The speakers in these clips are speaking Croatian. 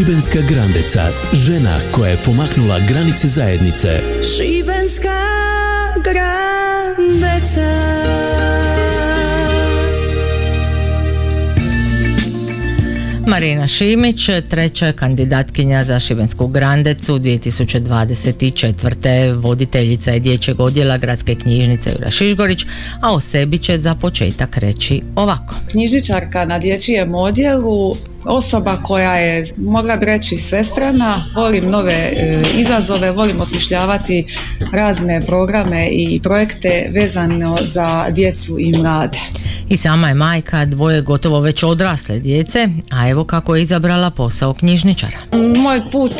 Šibenska Grandeca, žena koja je pomaknula granice zajednice. Šibenska Grandeca Marina Šimić, treća je kandidatkinja za Šibensku Grandecu 2024. Voditeljica je dječjeg odjela Gradske knjižnice Jura Šišgorić, a o sebi će za početak reći ovako. Knjižničarka na dječjem odjelu osoba koja je, mogla bi reći, svestrana, volim nove e, izazove, volim osmišljavati razne programe i projekte vezano za djecu i mlade. I sama je majka dvoje gotovo već odrasle djece, a evo kako je izabrala posao knjižničara. Moj put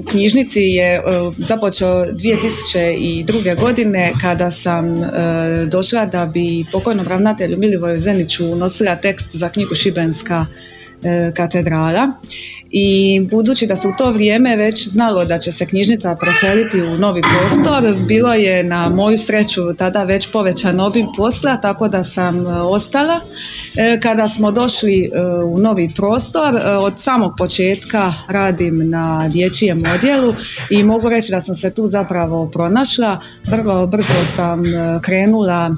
u knjižnici je e, započeo 2002. godine kada sam e, došla da bi pokojnom ravnatelju Milivoju Zeniću nosila tekst za knjigu Šibenska katedrala i budući da se u to vrijeme već znalo da će se knjižnica preseliti u novi prostor, bilo je na moju sreću tada već povećan obim posla, tako da sam e, ostala. E, kada smo došli u novi prostor, od samog početka radim na dječjem odjelu i mogu reći da sam se tu zapravo pronašla. Vrlo brzo sam krenula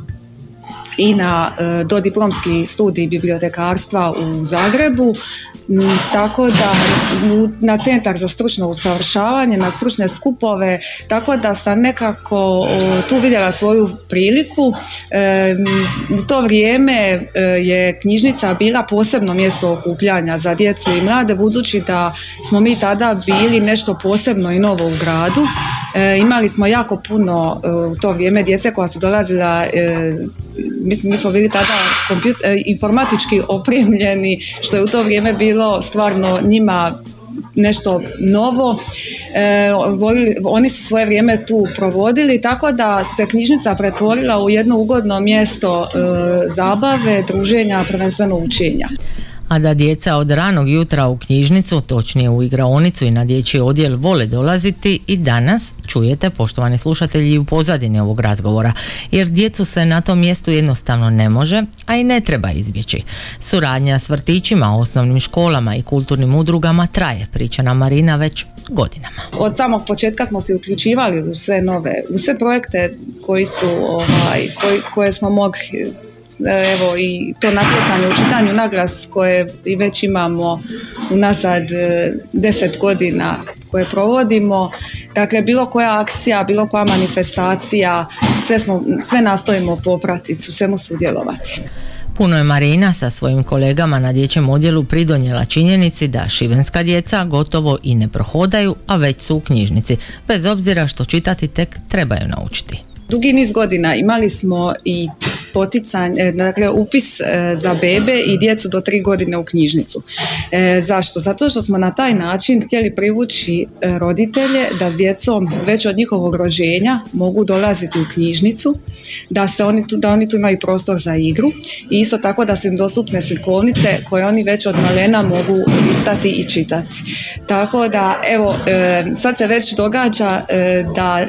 i na e, dodiplomski studij bibliotekarstva u Zagrebu, tako da na centar za stručno usavršavanje, na stručne skupove, tako da sam nekako tu vidjela svoju priliku. E, u to vrijeme e, je knjižnica bila posebno mjesto okupljanja za djecu i mlade, budući da smo mi tada bili nešto posebno i novo u gradu. Imali smo jako puno u to vrijeme djece koja su dolazila mi, mi smo bili tada e, informatički opremljeni, što je u to vrijeme bilo stvarno njima nešto novo. E, oni su svoje vrijeme tu provodili, tako da se knjižnica pretvorila u jedno ugodno mjesto e, zabave, druženja, prvenstveno učenja a da djeca od ranog jutra u knjižnicu, točnije u igraonicu i na dječji odjel vole dolaziti i danas čujete poštovani slušatelji u pozadini ovog razgovora, jer djecu se na tom mjestu jednostavno ne može, a i ne treba izbjeći. Suradnja s vrtićima, osnovnim školama i kulturnim udrugama traje, priča na Marina već godinama. Od samog početka smo se uključivali u sve nove, u sve projekte koji su, ovaj, koji, koje smo mogli evo i to natjecanje u čitanju naglas koje i već imamo unazad e, deset godina koje provodimo. Dakle, bilo koja akcija, bilo koja manifestacija, sve, smo, sve nastojimo popratiti, u svemu sudjelovati. Puno je Marina sa svojim kolegama na dječjem odjelu pridonijela činjenici da šivenska djeca gotovo i ne prohodaju, a već su u knjižnici, bez obzira što čitati tek trebaju naučiti. Dugi niz godina imali smo i poticanje, e, dakle upis e, za bebe i djecu do tri godine u knjižnicu. E, zašto? Zato što smo na taj način htjeli privući roditelje da s djecom već od njihovog rođenja mogu dolaziti u knjižnicu, da, se oni tu, da oni tu imaju prostor za igru i isto tako da su im dostupne slikovnice koje oni već od malena mogu listati i čitati. Tako da evo sad se već događa da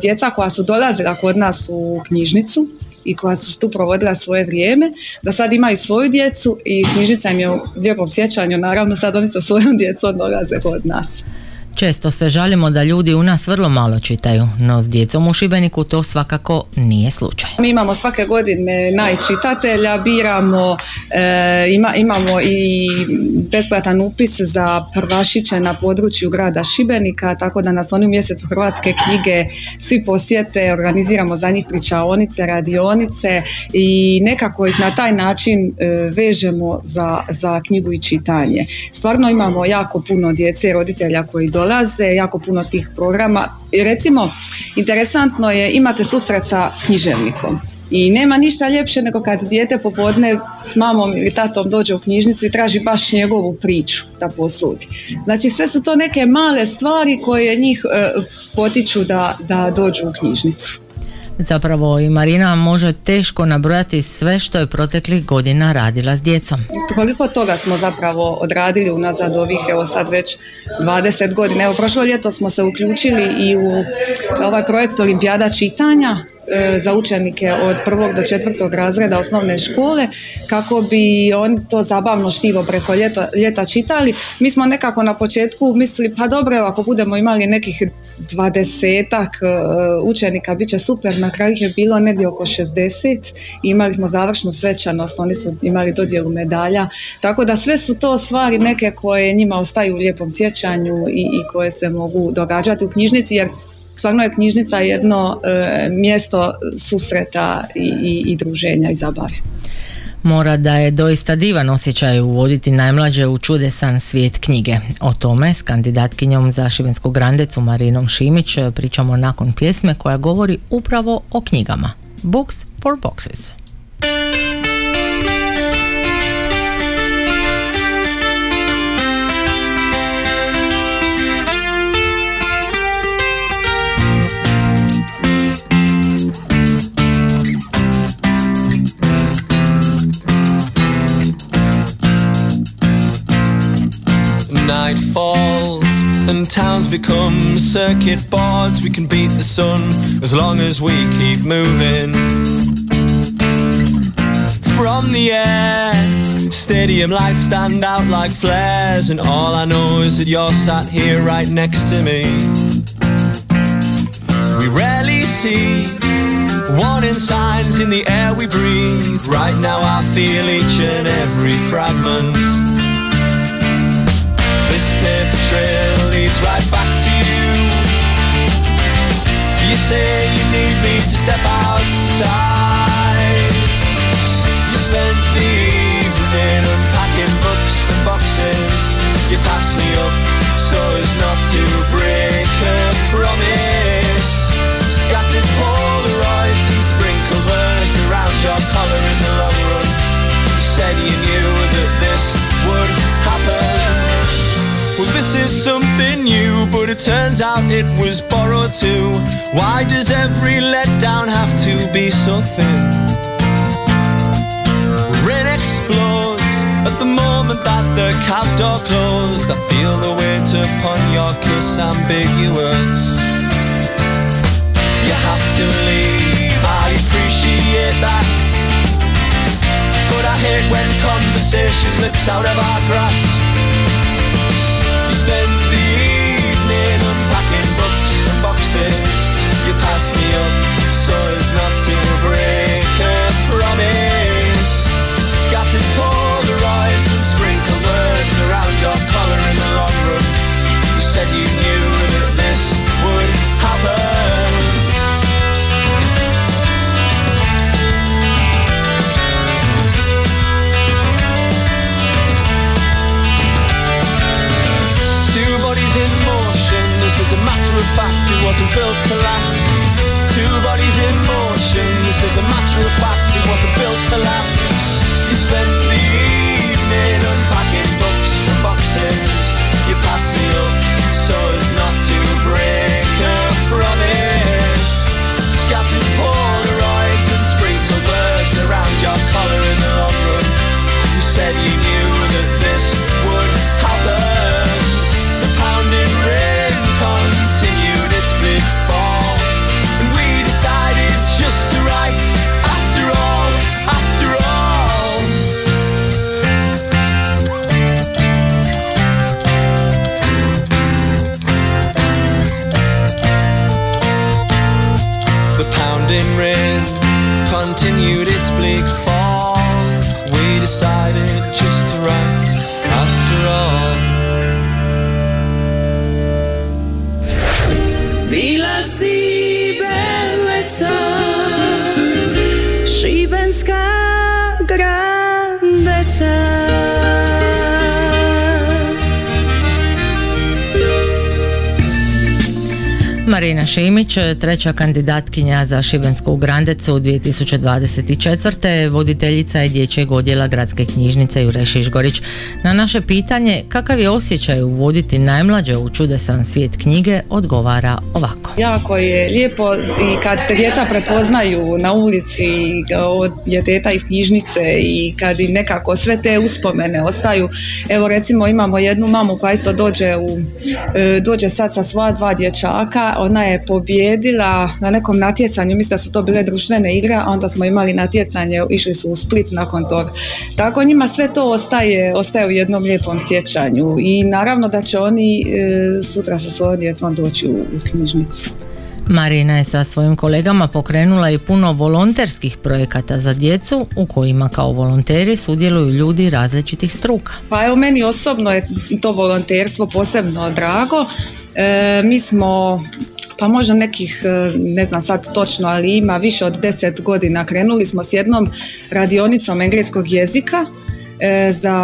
djeca koja su dolazila kod nas u knjižnicu i koja su tu provodila svoje vrijeme, da sad imaju svoju djecu i knjižnica im je u lijepom sjećanju, naravno sad oni sa svojom djecom dolaze kod nas. Često se žalimo da ljudi u nas vrlo malo čitaju, no s djecom u Šibeniku to svakako nije slučaj. Mi imamo svake godine najčitatelja, biramo, e, ima, imamo i besplatan upis za prvašiće na području grada Šibenika, tako da nas oni u mjesecu Hrvatske knjige svi posjete, organiziramo za njih pričaonice, radionice i nekako ih na taj način e, vežemo za, za knjigu i čitanje. Stvarno imamo jako puno djece i roditelja koji dolaze dolaze, jako puno tih programa. I recimo, interesantno je, imate susret sa književnikom. I nema ništa ljepše nego kad dijete popodne s mamom ili tatom dođe u knjižnicu i traži baš njegovu priču da posudi. Znači sve su to neke male stvari koje njih e, potiču da, da dođu u knjižnicu. Zapravo i Marina može teško nabrojati sve što je proteklih godina radila s djecom. Koliko toga smo zapravo odradili unazad ovih, evo sad već 20 godina. Evo prošlo ljeto smo se uključili i u ovaj projekt Olimpijada čitanja za učenike od prvog do četvrtog razreda osnovne škole kako bi oni to zabavno štivo preko ljeta, ljeta čitali. Mi smo nekako na početku mislili pa dobro ako budemo imali nekih dvadesetak učenika bit će super, na kraju je bilo negdje oko 60 i imali smo završnu svečanost, oni su imali dodjelu medalja, tako da sve su to stvari neke koje njima ostaju u lijepom sjećanju i, i koje se mogu događati u knjižnici jer stvarno je knjižnica jedno e, mjesto susreta i, i, i druženja i zabave. Mora da je doista divan osjećaj uvoditi najmlađe u čudesan svijet knjige. O tome s kandidatkinjom za Šibensku grandecu Marinom Šimić pričamo nakon pjesme koja govori upravo o knjigama. Books for Boxes. Become circuit boards. We can beat the sun as long as we keep moving. From the air, stadium lights stand out like flares, and all I know is that you're sat here right next to me. We rarely see warning signs in the air we breathe. Right now, I feel each and every fragment right back to you. You say you need me to step outside. Is something new, but it turns out it was borrowed too. Why does every letdown have to be so thin? Rain explodes at the moment that the cab door closed. I feel the weight upon your kiss ambiguous. You have to leave, I appreciate that. But I hate when conversation slips out of our grasp You pass me up. So as not Marina Šimić, treća kandidatkinja za Šibensku Grandecu 2024. voditeljica je dječjeg odjela gradske knjižnice Jure Šišgorić. Na naše pitanje kakav je osjećaj uvoditi najmlađe u čudesan svijet knjige odgovara ovako. Jako je lijepo i kad te djeca prepoznaju na ulici od djeteta iz knjižnice i kad im nekako sve te uspomene ostaju. Evo recimo imamo jednu mamu koja isto dođe, u, e, dođe sad sa svoja dva dječaka ona je pobjedila na nekom natjecanju, mislim da su to bile društvene igre, a onda smo imali natjecanje, išli su u Split nakon toga. Tako njima sve to ostaje, ostaje u jednom lijepom sjećanju i naravno da će oni e, sutra sa svojom djecom doći u, u knjižnicu. Marina je sa svojim kolegama pokrenula i puno volonterskih projekata za djecu u kojima kao volonteri sudjeluju ljudi različitih struka. Pa evo meni osobno je to volonterstvo posebno drago. E, mi smo pa možda nekih, e, ne znam sad točno, ali ima više od deset godina krenuli smo s jednom radionicom engleskog jezika e, za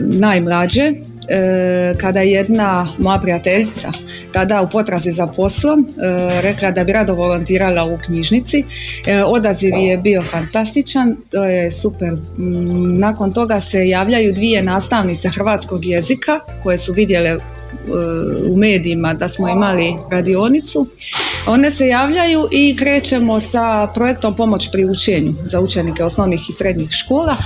najmlađe e, kada je jedna moja prijateljica tada u potrazi za poslom e, rekla da bi rado volontirala u knjižnici. E, odaziv je bio fantastičan, to je super. Mm, Nakon toga se javljaju dvije nastavnice hrvatskog jezika koje su vidjele u medijima da smo imali radionicu. One se javljaju i krećemo sa projektom pomoć pri učenju za učenike osnovnih i srednjih škola.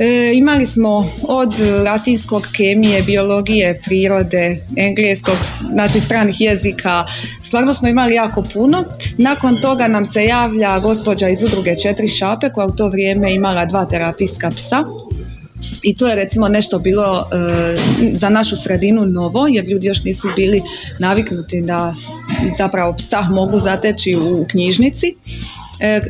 E, imali smo od latinskog, kemije, biologije, prirode, engleskog, znači stranih jezika, stvarno smo imali jako puno. Nakon toga nam se javlja gospođa iz udruge Četiri šape koja u to vrijeme imala dva terapijska psa. I to je recimo nešto bilo e, za našu sredinu novo jer ljudi još nisu bili naviknuti da zapravo psa mogu zateći u knjižnici. E,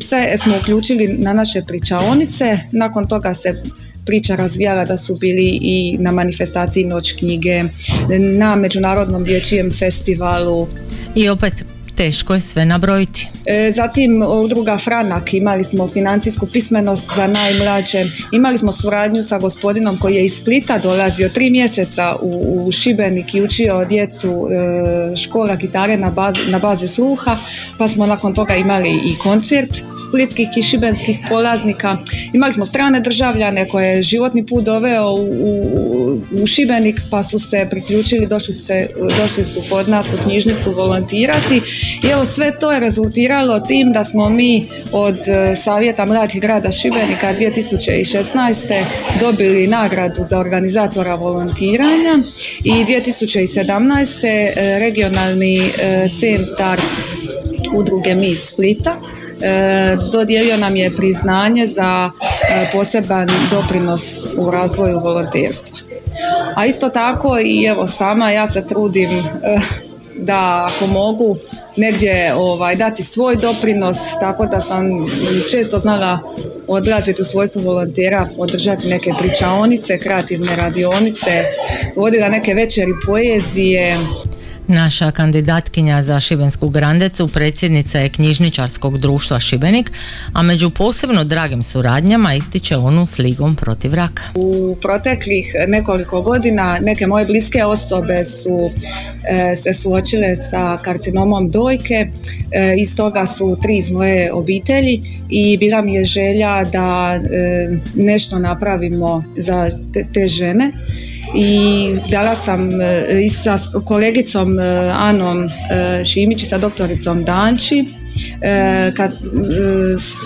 pse smo uključili na naše pričaonice, nakon toga se priča razvijala da su bili i na manifestaciji Noć knjige, na Međunarodnom dječjem festivalu. I opet teško je sve nabrojiti. E, zatim udruga Franak, imali smo financijsku pismenost za najmlađe, imali smo suradnju sa gospodinom koji je iz Splita dolazio tri mjeseca u, u Šibenik i učio djecu e, škola gitare na bazi, na bazi sluha, pa smo nakon toga imali i koncert splitskih i šibenskih polaznika. Imali smo strane državljane koje je životni put doveo u, u, u Šibenik pa su se priključili, došli, se, došli su kod nas u knjižnicu volontirati i evo sve to je rezultiralo tim da smo mi od e, Savjeta mladih grada Šibenika 2016. dobili nagradu za organizatora volontiranja i 2017. e, regionalni e, centar udruge Mi Splita dodijelio nam je priznanje za poseban doprinos u razvoju volonterstva. A isto tako i evo sama ja se trudim da ako mogu negdje ovaj, dati svoj doprinos, tako da sam često znala odlaziti u svojstvu volontera, održati neke pričaonice, kreativne radionice, vodila neke večeri poezije, Naša kandidatkinja za Šibensku grandecu predsjednica je knjižničarskog društva Šibenik, a među posebno dragim suradnjama ističe onu s Ligom protiv raka. U proteklih nekoliko godina neke moje bliske osobe su e, se suočile sa karcinomom dojke, e, iz toga su tri iz moje obitelji i bila mi je želja da e, nešto napravimo za te, te žene i dala sam e, i sa kolegicom e, Anom e, Šimić i sa doktoricom Danči kad,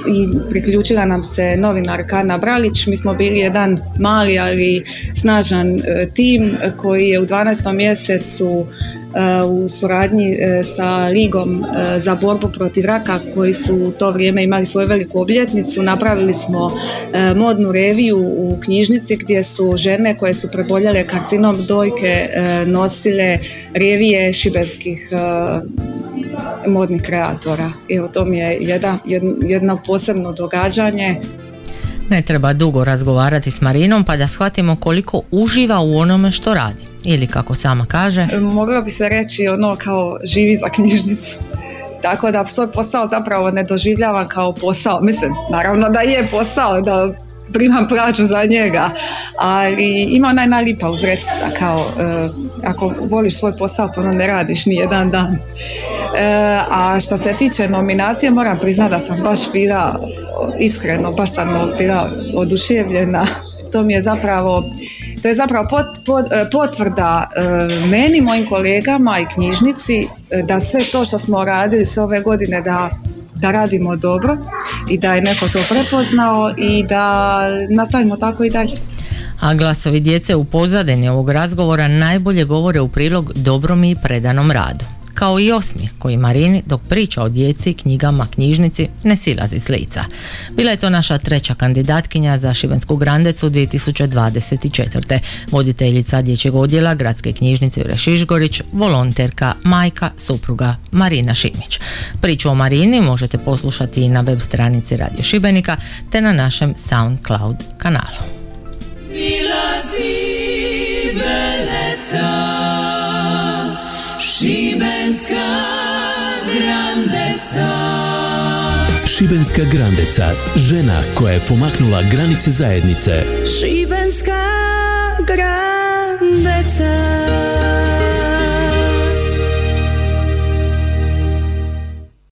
i priključila nam se novinarka Ana Bralić. Mi smo bili jedan mali ali snažan tim koji je u 12. mjesecu u suradnji e, sa Ligom e, za borbu protiv raka koji su u to vrijeme imali svoju veliku obljetnicu. Napravili smo e, modnu reviju u knjižnici gdje su žene koje su preboljele karcinom dojke nosile revije šibenskih modnih kreatora. Evo to mi je jedno, jedno posebno događanje Ne treba dugo razgovarati s Marinom pa da shvatimo koliko uživa u onome što radi. Ili kako sama kaže, moglo bi se reći ono kao živi za knjižnicu. Tako da svoj posao zapravo ne doživljavam kao posao. Mislim, naravno da je posao, da primam plaću za njega, ali ima onaj najlipa uzrečica kao e, ako voliš svoj posao pa ne radiš ni jedan dan. E, a što se tiče nominacije moram priznati da sam baš bila iskreno, baš sam bila oduševljena. To mi je zapravo to je zapravo pot, pot, e, potvrda e, meni, mojim kolegama i knjižnici e, da sve to što smo radili sve ove godine da, da radimo dobro i da je neko to prepoznao i da nastavimo tako i dalje. a glasovi djece u pozadini ovog razgovora najbolje govore u prilog dobrom i predanom radu. Kao i osmijeh koji Marini dok priča o djeci, knjigama, knjižnici ne silazi s lica. Bila je to naša treća kandidatkinja za Šibensku Grandecu 2024. Voditeljica dječjeg odjela Gradske knjižnice Jure Šišgorić, volonterka, majka, supruga Marina Šimić. Priču o Marini možete poslušati i na web stranici Radio Šibenika te na našem SoundCloud kanalu. Bila Šibenska Grandeca, žena koja je pomaknula granice zajednice. Šibenska grandeca